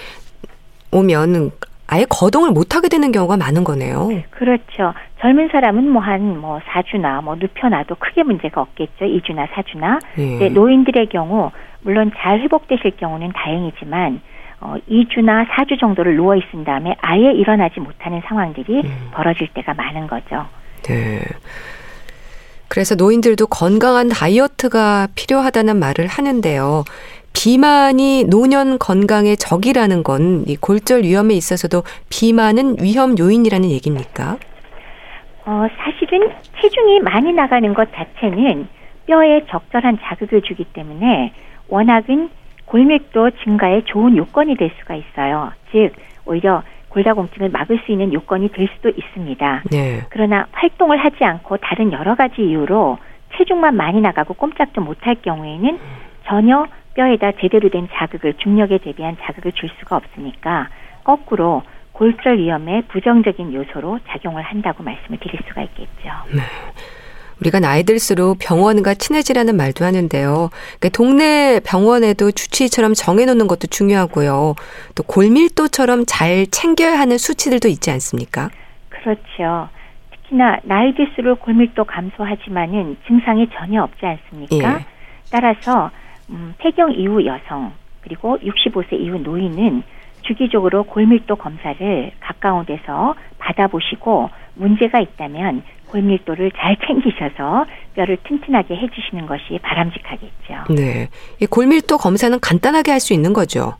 오면 아예 거동을 못 하게 되는 경우가 많은 거네요. 그렇죠. 젊은 사람은 뭐한뭐 4주나 뭐 눕혀놔도 크게 문제가 없겠죠. 2주나 4주나. 예. 노인들의 경우 물론 잘 회복되실 경우는 다행이지만 어, 2주나 4주 정도를 누워 있은 다음에 아예 일어나지 못하는 상황들이 음. 벌어질 때가 많은 거죠. 네. 그래서 노인들도 건강한 다이어트가 필요하다는 말을 하는데요. 비만이 노년 건강의 적이라는 건 이 골절 위험에 있어서도 비만은 위험 요인이라는 얘기입니까? 어, 사실은 체중이 많이 나가는 것 자체는 뼈에 적절한 자극을 주기 때문에 워낙은 골밀도 증가에 좋은 요건이 될 수가 있어요. 즉, 오히려 골다공증을 막을 수 있는 요건이 될 수도 있습니다. 네. 그러나 활동을 하지 않고 다른 여러 가지 이유로 체중만 많이 나가고 꼼짝도 못할 경우에는 전혀 뼈에다 제대로 된 자극을 중력에 대비한 자극을 줄 수가 없으니까 거꾸로 골절 위험에 부정적인 요소로 작용을 한다고 말씀을 드릴 수가 있겠죠. 네. 우리가 나이 들수록 병원과 친해지라는 말도 하는데요. 그러니까 동네 병원에도 주치의처럼 정해놓는 것도 중요하고요. 또 골밀도처럼 잘 챙겨야 하는 수치들도 있지 않습니까? 그렇죠. 특히나 나이 들수록 골밀도 감소하지만은 증상이 전혀 없지 않습니까? 예. 따라서 음, 폐경 이후 여성 그리고 65세 이후 노인은 주기적으로 골밀도 검사를 가까운 데서 받아보시고 문제가 있다면 골밀도를 잘 챙기셔서 뼈를 튼튼하게 해주시는 것이 바람직하겠죠. 네. 이 골밀도 검사는 간단하게 할 수 있는 거죠.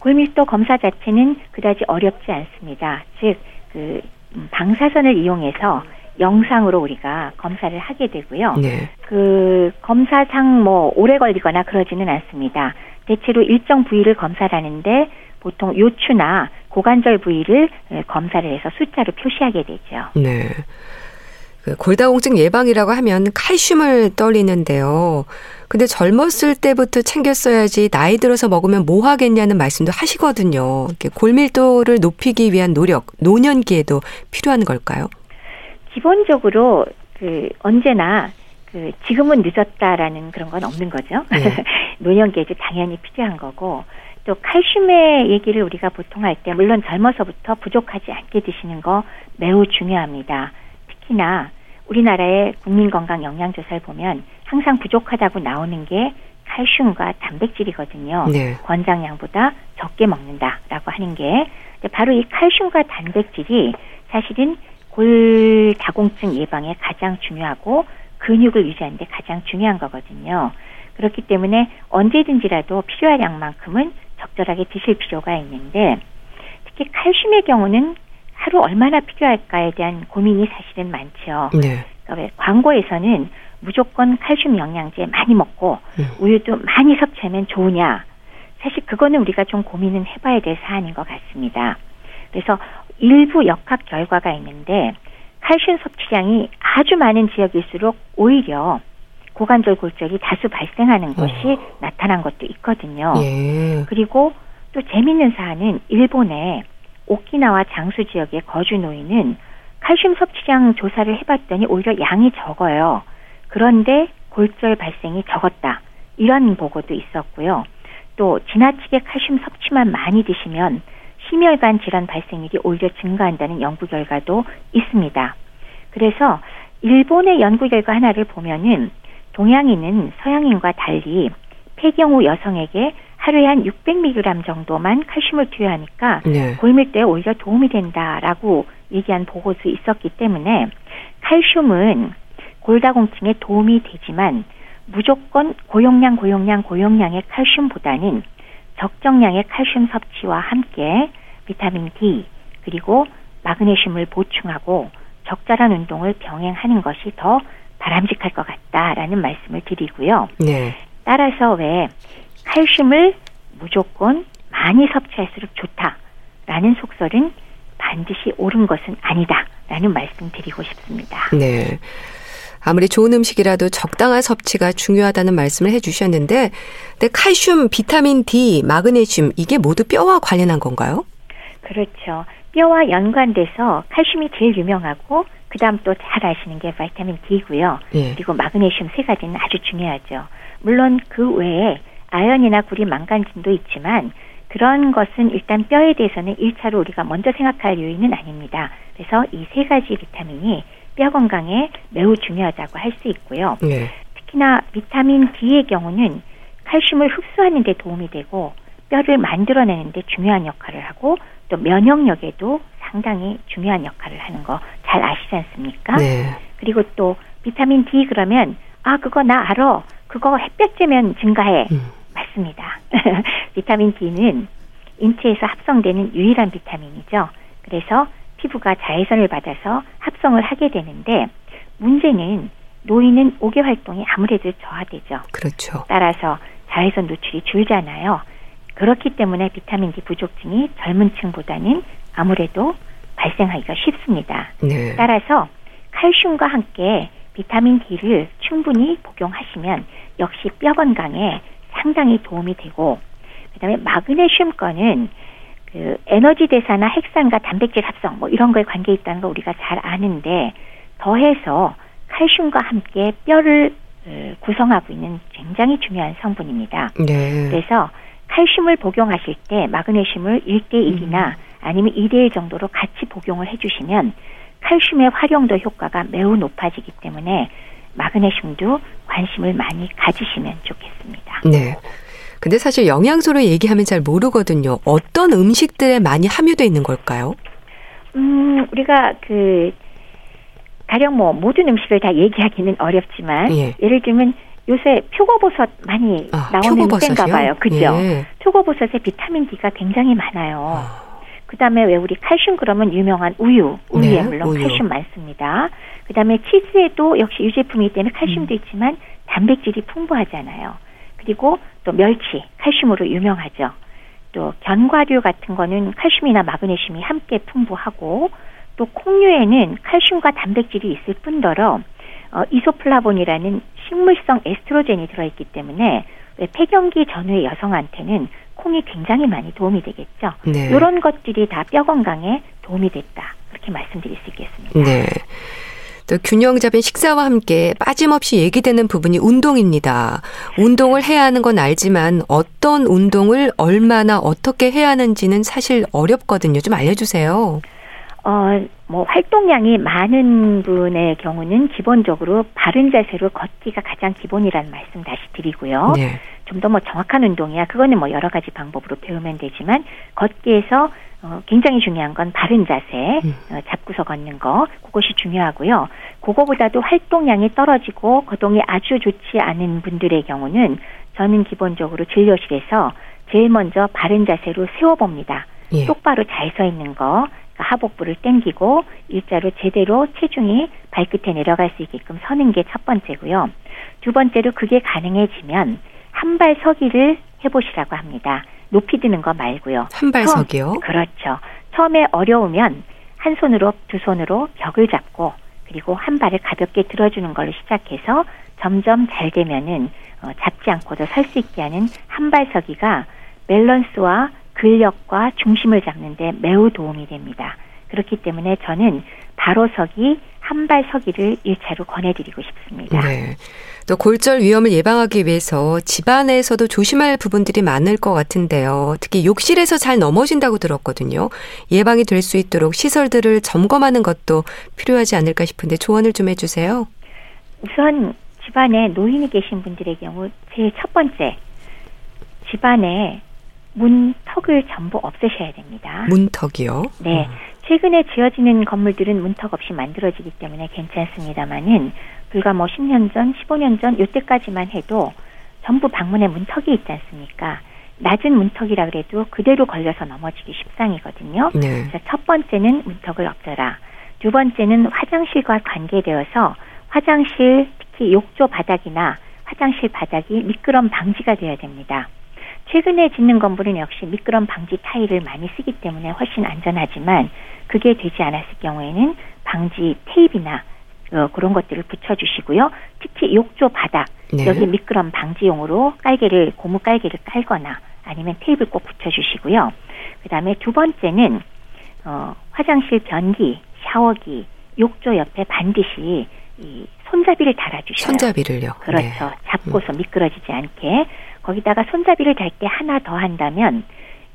골밀도 검사 자체는 그다지 어렵지 않습니다. 즉, 그, 음, 방사선을 이용해서 영상으로 우리가 검사를 하게 되고요. 네. 그 검사상 뭐 오래 걸리거나 그러지는 않습니다. 대체로 일정 부위를 검사를 하는데 보통 요추나 고관절 부위를 검사를 해서 숫자로 표시하게 되죠. 네. 그 골다공증 예방이라고 하면 칼슘을 떠올리는데요. 근데 젊었을 때부터 챙겼어야지 나이 들어서 먹으면 뭐 하겠냐는 말씀도 하시거든요. 골밀도를 높이기 위한 노력, 노년기에도 필요한 걸까요? 기본적으로 그 언제나 그 지금은 늦었다라는 그런 건 없는 거죠. 네. 노년기에 당연히 필요한 거고 또 칼슘의 얘기를 우리가 보통 할 때 물론 젊어서부터 부족하지 않게 드시는 거 매우 중요합니다. 특히나 우리나라의 국민건강 영양조사를 보면 항상 부족하다고 나오는 게 칼슘과 단백질이거든요. 네. 권장량보다 적게 먹는다라고 하는 게 바로 이 칼슘과 단백질이 사실은 골다공증 예방에 가장 중요하고 근육을 유지하는 데 가장 중요한 거거든요. 그렇기 때문에 언제든지라도 필요한 양만큼은 적절하게 드실 필요가 있는데 특히 칼슘의 경우는 하루 얼마나 필요할까에 대한 고민이 사실은 많죠. 네. 그러니까 광고에서는 무조건 칼슘 영양제 많이 먹고 음. 우유도 많이 섭취하면 좋으냐. 사실 그거는 우리가 좀 고민은 해봐야 될 사안인 것 같습니다. 그래서 일부 역학 결과가 있는데 칼슘 섭취량이 아주 많은 지역일수록 오히려 고관절 골절이 다수 발생하는 것이 어. 나타난 것도 있거든요. 예. 그리고 또 재밌는 사안은 일본의 오키나와 장수 지역의 거주 노인은 칼슘 섭취량 조사를 해봤더니 오히려 양이 적어요. 그런데 골절 발생이 적었다. 이런 보고도 있었고요. 또 지나치게 칼슘 섭취만 많이 드시면 심혈관 질환 발생률이 오히려 증가한다는 연구 결과도 있습니다. 그래서 일본의 연구 결과 하나를 보면은 동양인은 서양인과 달리 폐경 후 여성에게 하루에 한 600mg 정도만 칼슘을 투여하니까 네. 골밀도에 오히려 도움이 된다라고 얘기한 보고도 있었기 때문에 칼슘은 골다공증에 도움이 되지만 무조건 고용량 고용량 고용량의 칼슘보다는 적정량의 칼슘 섭취와 함께 비타민 D 그리고 마그네슘을 보충하고 적절한 운동을 병행하는 것이 더 바람직할 것 같다라는 말씀을 드리고요. 네. 따라서 왜 칼슘을 무조건 많이 섭취할수록 좋다라는 속설은 반드시 옳은 것은 아니다라는 말씀 드리고 싶습니다. 네. 아무리 좋은 음식이라도 적당한 섭취가 중요하다는 말씀을 해주셨는데, 근데 칼슘, 비타민 D, 마그네슘 이게 모두 뼈와 관련한 건가요? 그렇죠. 뼈와 연관돼서 칼슘이 제일 유명하고 그다음 또 잘 아시는 게 바이타민 D고요. 예. 그리고 마그네슘 세 가지는 아주 중요하죠. 물론 그 외에 아연이나 구리, 망간진도 있지만 그런 것은 일단 뼈에 대해서는 1차로 우리가 먼저 생각할 요인은 아닙니다. 그래서 이 세 가지 비타민이 뼈 건강에 매우 중요하다고 할 수 있고요. 네. 특히나 비타민 D의 경우는 칼슘을 흡수하는 데 도움이 되고 뼈를 만들어내는 데 중요한 역할을 하고 또 면역력에도 상당히 중요한 역할을 하는 거 잘 아시지 않습니까? 네. 그리고 또 비타민 D 그러면 아 그거 나 알아. 그거 햇볕 쬐면 증가해. 음. 맞습니다. 비타민 D는 인체에서 합성되는 유일한 비타민이죠. 그래서 피부가 자외선을 받아서 합성을 하게 되는데 문제는 노인은 옥외 활동이 아무래도 저하되죠. 그렇죠. 따라서 자외선 노출이 줄잖아요. 그렇기 때문에 비타민 D 부족증이 젊은 층보다는 아무래도 발생하기가 쉽습니다. 네. 따라서 칼슘과 함께 비타민 D를 충분히 복용하시면 역시 뼈 건강에 상당히 도움이 되고 그다음에 마그네슘 거는 그 에너지 대사나 핵산과 단백질 합성 뭐 이런 거에 관계 있다는 거 우리가 잘 아는데 더해서 칼슘과 함께 뼈를 어, 구성하고 있는 굉장히 중요한 성분입니다. 네. 그래서 칼슘을 복용하실 때 마그네슘을 1대1이나 음. 아니면 2대1 정도로 같이 복용을 해주시면 칼슘의 활용도 효과가 매우 높아지기 때문에 마그네슘도 관심을 많이 가지시면 좋겠습니다. 네. 근데 사실 영양소를 얘기하면 잘 모르거든요. 어떤 음식들에 많이 함유되어 있는 걸까요? 음, 우리가 그 가령 뭐 모든 음식을 다 얘기하기는 어렵지만 예. 를 들면 요새 표고버섯 많이 아, 나오는 때인가 봐요. 그죠? 예. 표고버섯에 비타민 D가 굉장히 많아요. 아. 그다음에 왜 우리 칼슘 그러면 유명한 우유, 우유에 네, 물론 우유. 칼슘 많습니다. 그다음에 치즈에도 역시 유제품이기 때문에 칼슘도 음. 있지만 단백질이 풍부하잖아요. 그리고 또 멸치, 칼슘으로 유명하죠. 또 견과류 같은 거는 칼슘이나 마그네슘이 함께 풍부하고 또 콩류에는 칼슘과 단백질이 있을 뿐더러 어, 이소플라본이라는 식물성 에스트로겐이 들어있기 때문에 폐경기 전후의 여성한테는 콩이 굉장히 많이 도움이 되겠죠. 네. 이런 것들이 다 뼈 건강에 도움이 됐다. 그렇게 말씀드릴 수 있겠습니다. 네. 또 균형 잡힌 식사와 함께 빠짐없이 얘기되는 부분이 운동입니다. 운동을 해야 하는 건 알지만 어떤 운동을 얼마나 어떻게 해야 하는지는 사실 어렵거든요. 좀 알려주세요. 어, 뭐 활동량이 많은 분의 경우는 기본적으로 바른 자세로 걷기가 가장 기본이라는 말씀 다시 드리고요. 네. 좀더 뭐 정확한 운동이야. 그거는 뭐 여러 가지 방법으로 배우면 되지만 걷기에서 어, 굉장히 중요한 건 바른 자세, 음. 어, 잡고서 걷는 거, 그것이 중요하고요. 그거보다도 활동량이 떨어지고 거동이 아주 좋지 않은 분들의 경우는 저는 기본적으로 진료실에서 제일 먼저 바른 자세로 세워봅니다. 예. 똑바로 잘 서 있는 거, 그러니까 하복부를 당기고 일자로 제대로 체중이 발끝에 내려갈 수 있게끔 서는 게 첫 번째고요. 두 번째로 그게 가능해지면 한 발 서기를 해보시라고 합니다. 높이 드는 거 말고요. 한발 서기요? 그렇죠. 처음에 어려우면 한 손으로 두 손으로 벽을 잡고 그리고 한 발을 가볍게 들어주는 걸로 시작해서 점점 잘 되면은 어, 잡지 않고도 설 수 있게 하는 한 발 서기가 밸런스와 근력과 중심을 잡는데 매우 도움이 됩니다. 그렇기 때문에 저는 바로 서기, 한 발 서기를 일차로 권해드리고 싶습니다. 네. 또 골절 위험을 예방하기 위해서 집안에서도 조심할 부분들이 많을 것 같은데요. 특히 욕실에서 잘 넘어진다고 들었거든요. 예방이 될 수 있도록 시설들을 점검하는 것도 필요하지 않을까 싶은데 조언을 좀 해주세요. 우선 집안에 노인이 계신 분들의 경우 제일 첫 번째 집안에 문턱을 전부 없애셔야 됩니다. 문턱이요? 네. 음. 최근에 지어지는 건물들은 문턱 없이 만들어지기 때문에 괜찮습니다만은 불과 뭐 10년 전, 15년 전 요때까지만 해도 전부 방문에 문턱이 있지 않습니까? 낮은 문턱이라 그래도 그대로 걸려서 넘어지기 십상이거든요. 네. 그래서 첫 번째는 문턱을 없애라. 두 번째는 화장실과 관계되어서 화장실 특히 욕조 바닥이나 화장실 바닥이 미끄럼 방지가 되어야 됩니다. 최근에 짓는 건물은 역시 미끄럼 방지 타일을 많이 쓰기 때문에 훨씬 안전하지만 그게 되지 않았을 경우에는 방지 테이프나 어, 그런 것들을 붙여주시고요. 특히 욕조 바닥 네. 여기 미끄럼 방지용으로 깔개를 고무 깔개를 깔거나 아니면 테이프 꼭 붙여주시고요. 그다음에 두 번째는 어, 화장실 변기, 샤워기, 욕조 옆에 반드시 이 손잡이를 달아주셔요. 손잡이를요. 그렇죠. 네. 잡고서 미끄러지지 않게 거기다가 손잡이를 달 때 하나 더 한다면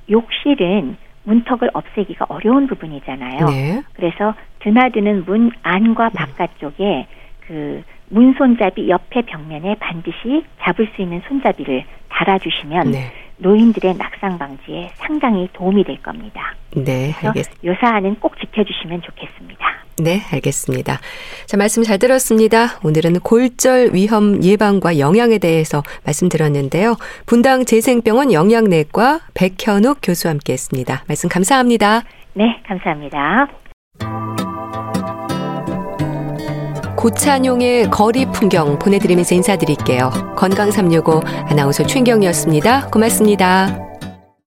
욕실은 문턱을 없애기가 어려운 부분이잖아요. 네. 그래서 드나드는 문 안과 네. 바깥쪽에 그 문손잡이 옆에 벽면에 반드시 잡을 수 있는 손잡이를 달아주시면 네. 노인들의 낙상 방지에 상당히 도움이 될 겁니다. 네, 알겠습니다. 요 사안은 꼭 지켜주시면 좋겠습니다. 네, 알겠습니다. 자, 말씀 잘 들었습니다. 오늘은 골절 위험 예방과 영양에 대해서 말씀드렸는데요. 분당 재생병원 영양내과 백현욱 교수와 함께 했습니다. 말씀 감사합니다. 네, 감사합니다. 고찬용의 거리 풍경 보내드리면서 인사드릴게요. 건강365 아나운서 최경이었습니다. 고맙습니다.